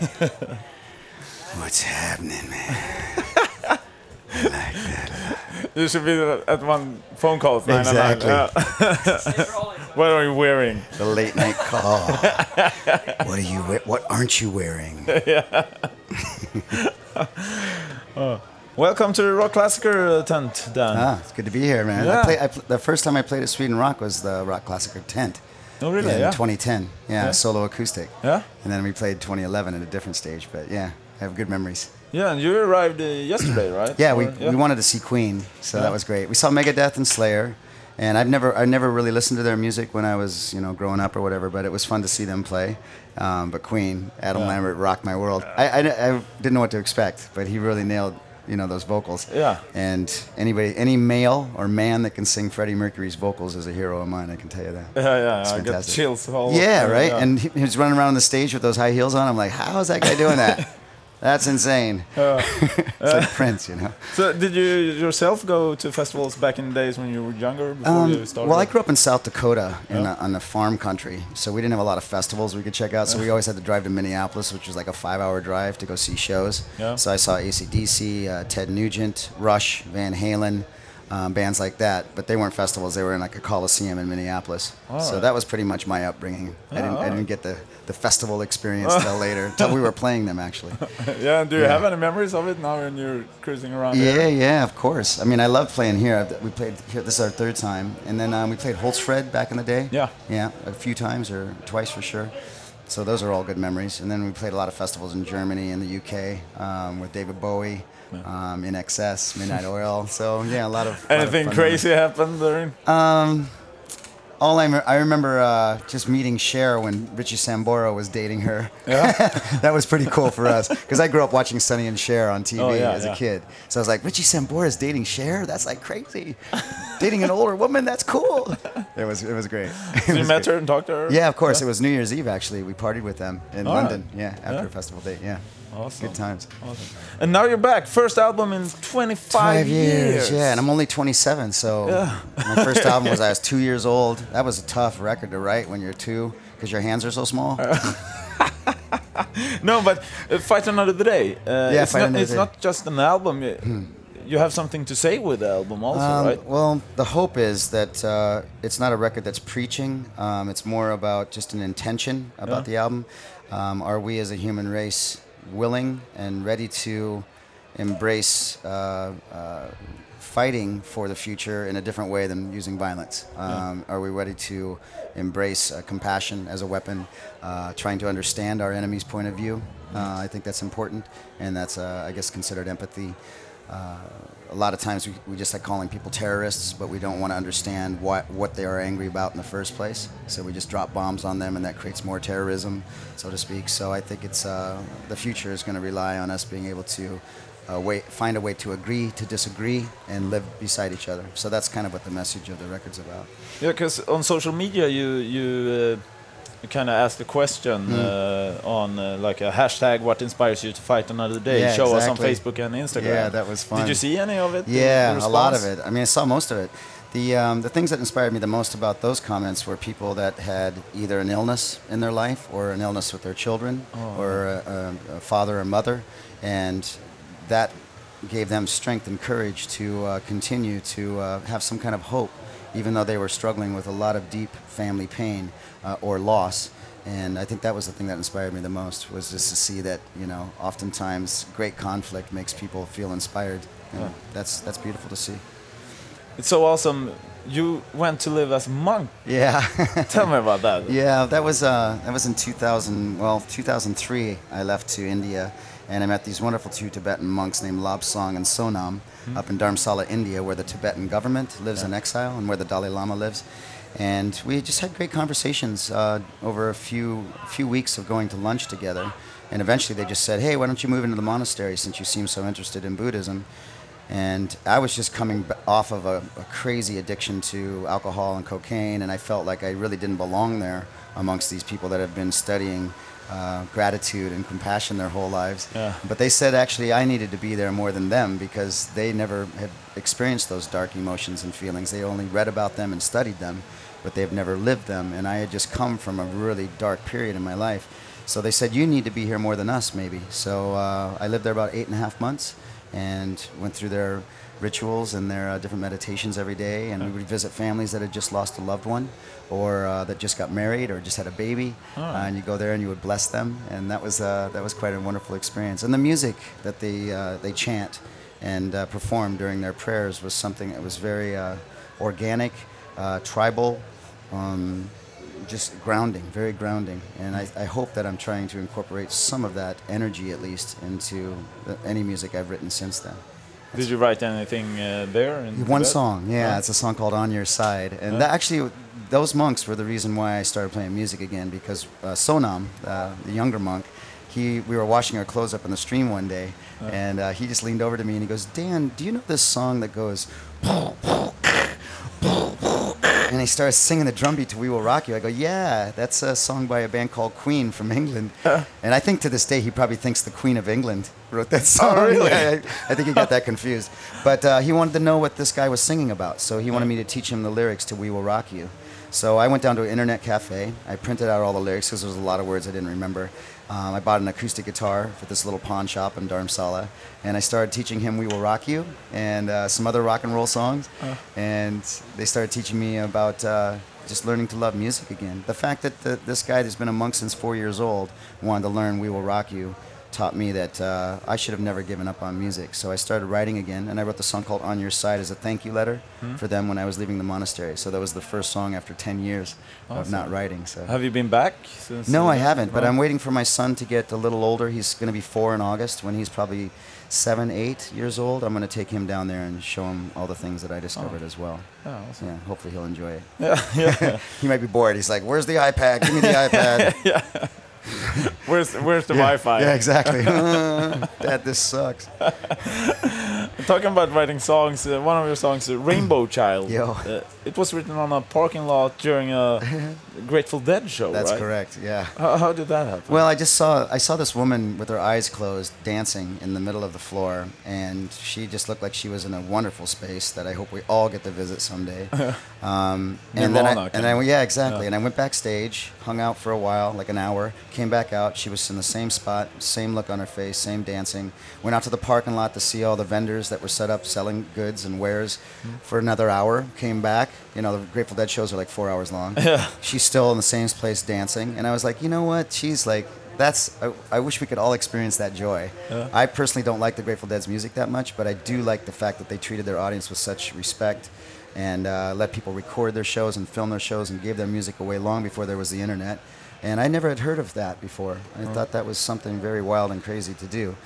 What's happening, man? You should be at one phone call. at 999. Exactly. Yeah. what are you wearing? The late night call. what are you? we- What aren't you wearing? Yeah. Welcome to the Rockklassiker uh, tent, Dan. Ah, it's good to be here, man. Yeah. I play, I pl- the first time I played at Sweden Rock was the Rockklassiker tent. Oh, really? in Yeah. 2010. Yeah, Yeah. solo acoustic. Yeah. And then we played 2011 at a different stage, but yeah, I have good memories. Yeah, and you arrived uh, yesterday, right? Yeah, we, Or- we wanted to see Queen, so Yeah. that was great. We saw Megadeth and Slayer, and I've never I never really listened to their music when I was you know growing up or whatever, but it was fun to see them play. Um, but Queen, Adam Yeah. Lambert rocked my world. I, I, I didn't know what to expect, but he really nailed you know those vocals. Yeah. And anybody, any male or man that can sing Freddie Mercury's vocals is a hero of mine. I can tell you that. Yeah, yeah, It's I get chills. All Yeah, right. yeah. And he, he was running around on the stage with those high heels on. I'm like, how is that guy doing that? That's insane. it's like Prince, you know. So, did you yourself go to festivals back in the days when you were younger? Before you Um, started? well, I grew up in South Dakota in Yeah. a, on the farm country, so we didn't have a lot of festivals we could check out. So we always had to drive to Minneapolis, which was like a five-hour drive to go see shows. Yeah. So I saw ACDC, uh, Ted Nugent, Rush, Van Halen, um, bands like that. But they weren't festivals; they were in like a coliseum in Minneapolis. so Alright. that was pretty much my upbringing. I didn't, I didn't get the, the festival experience till later, till we were playing them actually. yeah, and do you Yeah. have any memories of it now when you're cruising around? Yeah, here? yeah, of course. I mean, I love playing here. We played here. This is our third time, and then um, we played Hultsfred back in the day. Yeah. yeah, a few times or twice for sure. So those are all good memories. And then we played a lot of festivals in Germany and the UK um, with David Bowie, um, INXS, Midnight Oil. So yeah, a lot of lot of Anything crazy happened during? memories. All I, me- I remember uh, just meeting Cher when Richie Sambora was dating her. Yeah. that was pretty cool for us because I grew up watching Sonny and Cher on TV Oh, yeah, as yeah. a kid. So I was like, Richie Sambora is dating Cher? That's like crazy. dating an older woman? That's cool. It was it was great. It you was met great. her and talked to her? Yeah, of course. It was New Year's Eve actually. We partied with them in All right. London. Yeah, after a festival date. Yeah. Awesome. Good times. Awesome. And now you're back. First album in 25 Five years. Yeah, and I'm only 27, so Yeah. my first album was I was two years old. That was a tough record to write when you're two because your hands are so small. No, but uh, Fight Another Day. Uh, Yeah, it's, not, it's Day. not just an album. You, you have something to say with the album also, Um, right? Well, the hope is that uh, it's not a record that's preaching. Um, it's more about just an intention about Yeah. the album. Um, are we as a human race willing and ready to embrace uh, uh, fighting for the future in a different way than using violence? Um, Are we ready to embrace uh, compassion as a weapon, uh, trying to understand our enemy's point of view? Uh, I think that's important, and that's, uh, I guess, considered empathy. Uh, a lot of times we, we just like calling people terrorists, but we don't want to understand what, what they are angry about in the first place. So we just drop bombs on them, and that creates more terrorism, so to speak. So I think it's uh, the future is going to rely on us being able to uh, find a way to agree to disagree and live beside each other. So that's kind of what the message of the record's about. Yeah, because on social media you you, uh, kind of asked the question Hmm. uh, on uh, like a hashtag What inspires you to fight another day? Yeah, Show us on. Facebook and Instagram. Yeah, that was fun. Did you see any of it? Yeah, a lot of it. I mean, I saw most of it. The, um, the things that inspired me the most about those comments were people that had either an illness in their life or an illness with their children Oh. or a, a, a father or mother. And that gave them strength and courage to uh, continue to uh, have some kind of hope, even though they were struggling with a lot of deep family pain uh, or loss. And I think that was the thing that inspired me the most was just to see that you know oftentimes great conflict makes people feel inspired. And Yeah. That's that's beautiful to see. It's so awesome. You went to live as a monk. Yeah. Tell me about that. Yeah, that was uh, that was in 2000. Well, 2003. I left to India, and I met these wonderful two Tibetan monks named Lobsang and Sonam up in Dharamsala, India, where the Tibetan government lives in exile and where the Dalai Lama lives. And we just had great conversations uh, over a few few weeks of going to lunch together. And eventually, they just said, "Hey, why don't you move into the monastery since you seem so interested in Buddhism?" And I was just coming off of a, a crazy addiction to alcohol and cocaine, and I felt like I really didn't belong there amongst these people that have been studying uh, gratitude and compassion their whole lives. Yeah. But they said actually I needed to be there more than them because they never had experienced those dark emotions and feelings. They only read about them and studied them, but they've never lived them. And I had just come from a really dark period in my life. So they said, You need to be here more than us, maybe. So uh, I lived there about eight and a half months and went through their rituals and their uh, different meditations every day. And we would visit families that had just lost a loved one or uh, that just got married or just had a baby. Oh. Uh, and you go there and you would bless them. And that was, uh, that was quite a wonderful experience. And the music that they, uh, they chant and uh, perform during their prayers was something that was very uh, organic, uh, tribal, um, just grounding, very grounding. And I, I hope that I'm trying to incorporate some of that energy, at least, into the, any music I've written since then. Did you write anything uh, there? in One Tibet? song, yeah, Oh. it's a song called "On Your Side," and Yeah. that actually, those monks were the reason why I started playing music again. Because uh, Sonam, uh, the younger monk, he, we were washing our clothes up in the stream one day, and uh, he just leaned over to me and he goes, "Dan, do you know this song that goes?" He started singing the drum beat to "We Will Rock You." I go, "Yeah, that's a song by a band called Queen from England." and I think to this day he probably thinks the Queen of England wrote that song. Oh, really? I, I think he got that confused. But uh, he wanted to know what this guy was singing about, so he wanted me to teach him the lyrics to "We Will Rock You." So I went down to an internet cafe. I printed out all the lyrics because there was a lot of words I didn't remember. Um, I bought an acoustic guitar for this little pawn shop in Dharamsala, and I started teaching him "We Will Rock You" and uh, some other rock and roll songs. And they started teaching me about uh, just learning to love music again. The fact that the, this guy that's been a monk since four years old wanted to learn "We Will Rock You" taught me that uh, I should have never given up on music. So I started writing again, and I wrote the song called "On Your Side" as a thank you letter for them when I was leaving the monastery. So that was the first song after 10 years of not writing. So. Have you been back since? No, I haven't, but? I'm waiting for my son to get a little older. He's going to be four in August. When he's probably seven, eight years old, I'm going to take him down there and show him all the things that I discovered as well. Yeah, awesome. Yeah, hopefully he'll enjoy it. Yeah, yeah. he might be bored. He's like, "Where's the iPad? Give me the iPad." where's where's the yeah. Wi-Fi? Yeah, exactly. Dad, this sucks. Talking about writing songs, uh, one of your songs, uh, "Rainbow Child," Yo. uh, it was written on a parking lot during a Grateful Dead show, That's right? correct. Yeah. How, how did that happen? Well, I just saw I saw this woman with her eyes closed dancing in the middle of the floor, and she just looked like she was in a wonderful space that I hope we all get to visit someday. Um, and then I, and I, yeah, exactly. Yeah. And I went backstage, hung out for a while, like an hour, came back out. She was in the same spot, same look on her face, same dancing. Went out to the parking lot to see all the vendors that were set up selling goods and wares Hmm. for another hour. Came back. You know, the Grateful Dead shows are like four hours long. Yeah. She's still in the same place dancing, and I was like, you know what? She's like. That's. I, I wish we could all experience that joy. Yeah. I personally don't like the Grateful Dead's music that much, but I do like the fact that they treated their audience with such respect and uh, let people record their shows and film their shows and gave their music away long before there was the internet. And I never had heard of that before. I thought that was something very wild and crazy to do.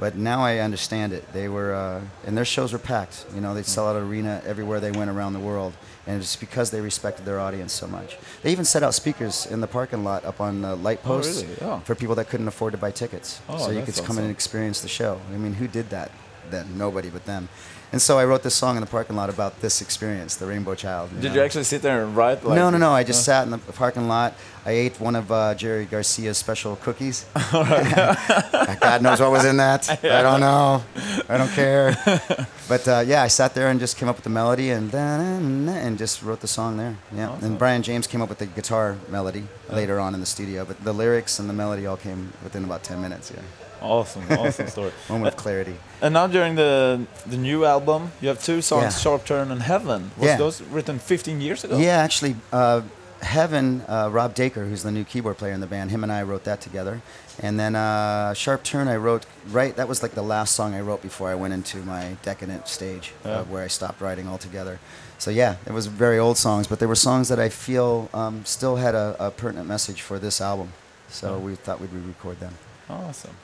But now I understand it. They were, uh, and their shows were packed. You know, they'd sell out arena everywhere they went around the world. And it's because they respected their audience so much. They even set out speakers in the parking lot up on uh, light Oh, posts really? Oh. for people that couldn't afford to buy tickets. Oh, so you could come in and experience the show. I mean, who did that then? Nobody but them. And so I wrote this song in the parking lot about this experience, the Rainbow Child. did know? you actually sit there and write? Like, no, no, no. I just uh, sat in the parking lot. I ate one of uh, Jerry Garcia's special cookies. God knows what was in that. I don't know. I don't care. But uh, yeah, I sat there and just came up with the melody and then and just wrote the song there. Yeah. Awesome. And Brion James came up with the guitar melody later on in the studio, but the lyrics and the melody all came within about 10 minutes. Yeah. Awesome, awesome story. One with clarity. And now during the the new album, you have two songs, Yeah. "Sharp Turn" and "Heaven." Was Yeah. those written 15 years ago? Yeah, actually, uh, Heaven, uh, Rob Daiker, who's the new keyboard player in the band, him and I wrote that together. And then uh, Sharp Turn, I wrote right. That was like the last song I wrote before I went into my decadent stage, Yeah. where I stopped writing altogether. So yeah, it was very old songs, but they were songs that I feel um, still had a, a pertinent message for this album. So we thought we'd re-record them. Awesome.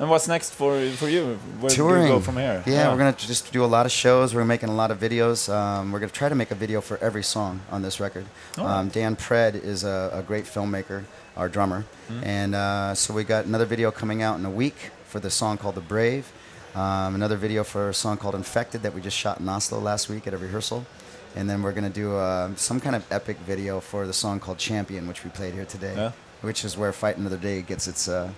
And what's next for for you? Where do touring. you go from here? Yeah, we're gonna just do a lot of shows. We're making a lot of videos. Um, we're gonna try to make a video for every song on this record. Oh. Um, Dan Pred is a, a great filmmaker, our drummer, Hmm. and uh, so we got another video coming out in a week for the song called "The Brave." Um, another video for a song called "Infected" that we just shot in Oslo last week at a rehearsal. And then we're gonna do uh, some kind of epic video for the song called "Champion," which we played here today, Yeah. which is where "Fight Another Day" gets its uh,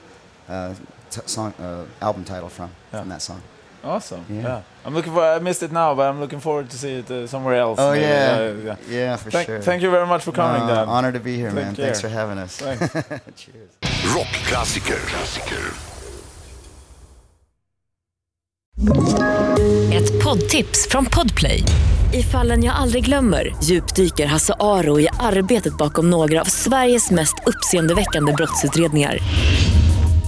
uh, t- song uh, album title from. Yeah. From that song. Awesome. Yeah. Yeah. I'm looking for. I missed it now, but I'm looking forward to see it uh, somewhere else. Oh maybe. yeah, yeah. yeah, for Thank, sure. thank you very much for coming, Uh, Dan. Honor to be here, Take man. Thanks for care. having us. Thanks. Cheers. Rockklassiker. Ett poddtips från Podplay. I fallen jag aldrig glömmer djupdyker Hasse Aro i arbetet bakom några av Sveriges mest uppseendeväckande brottsutredningar.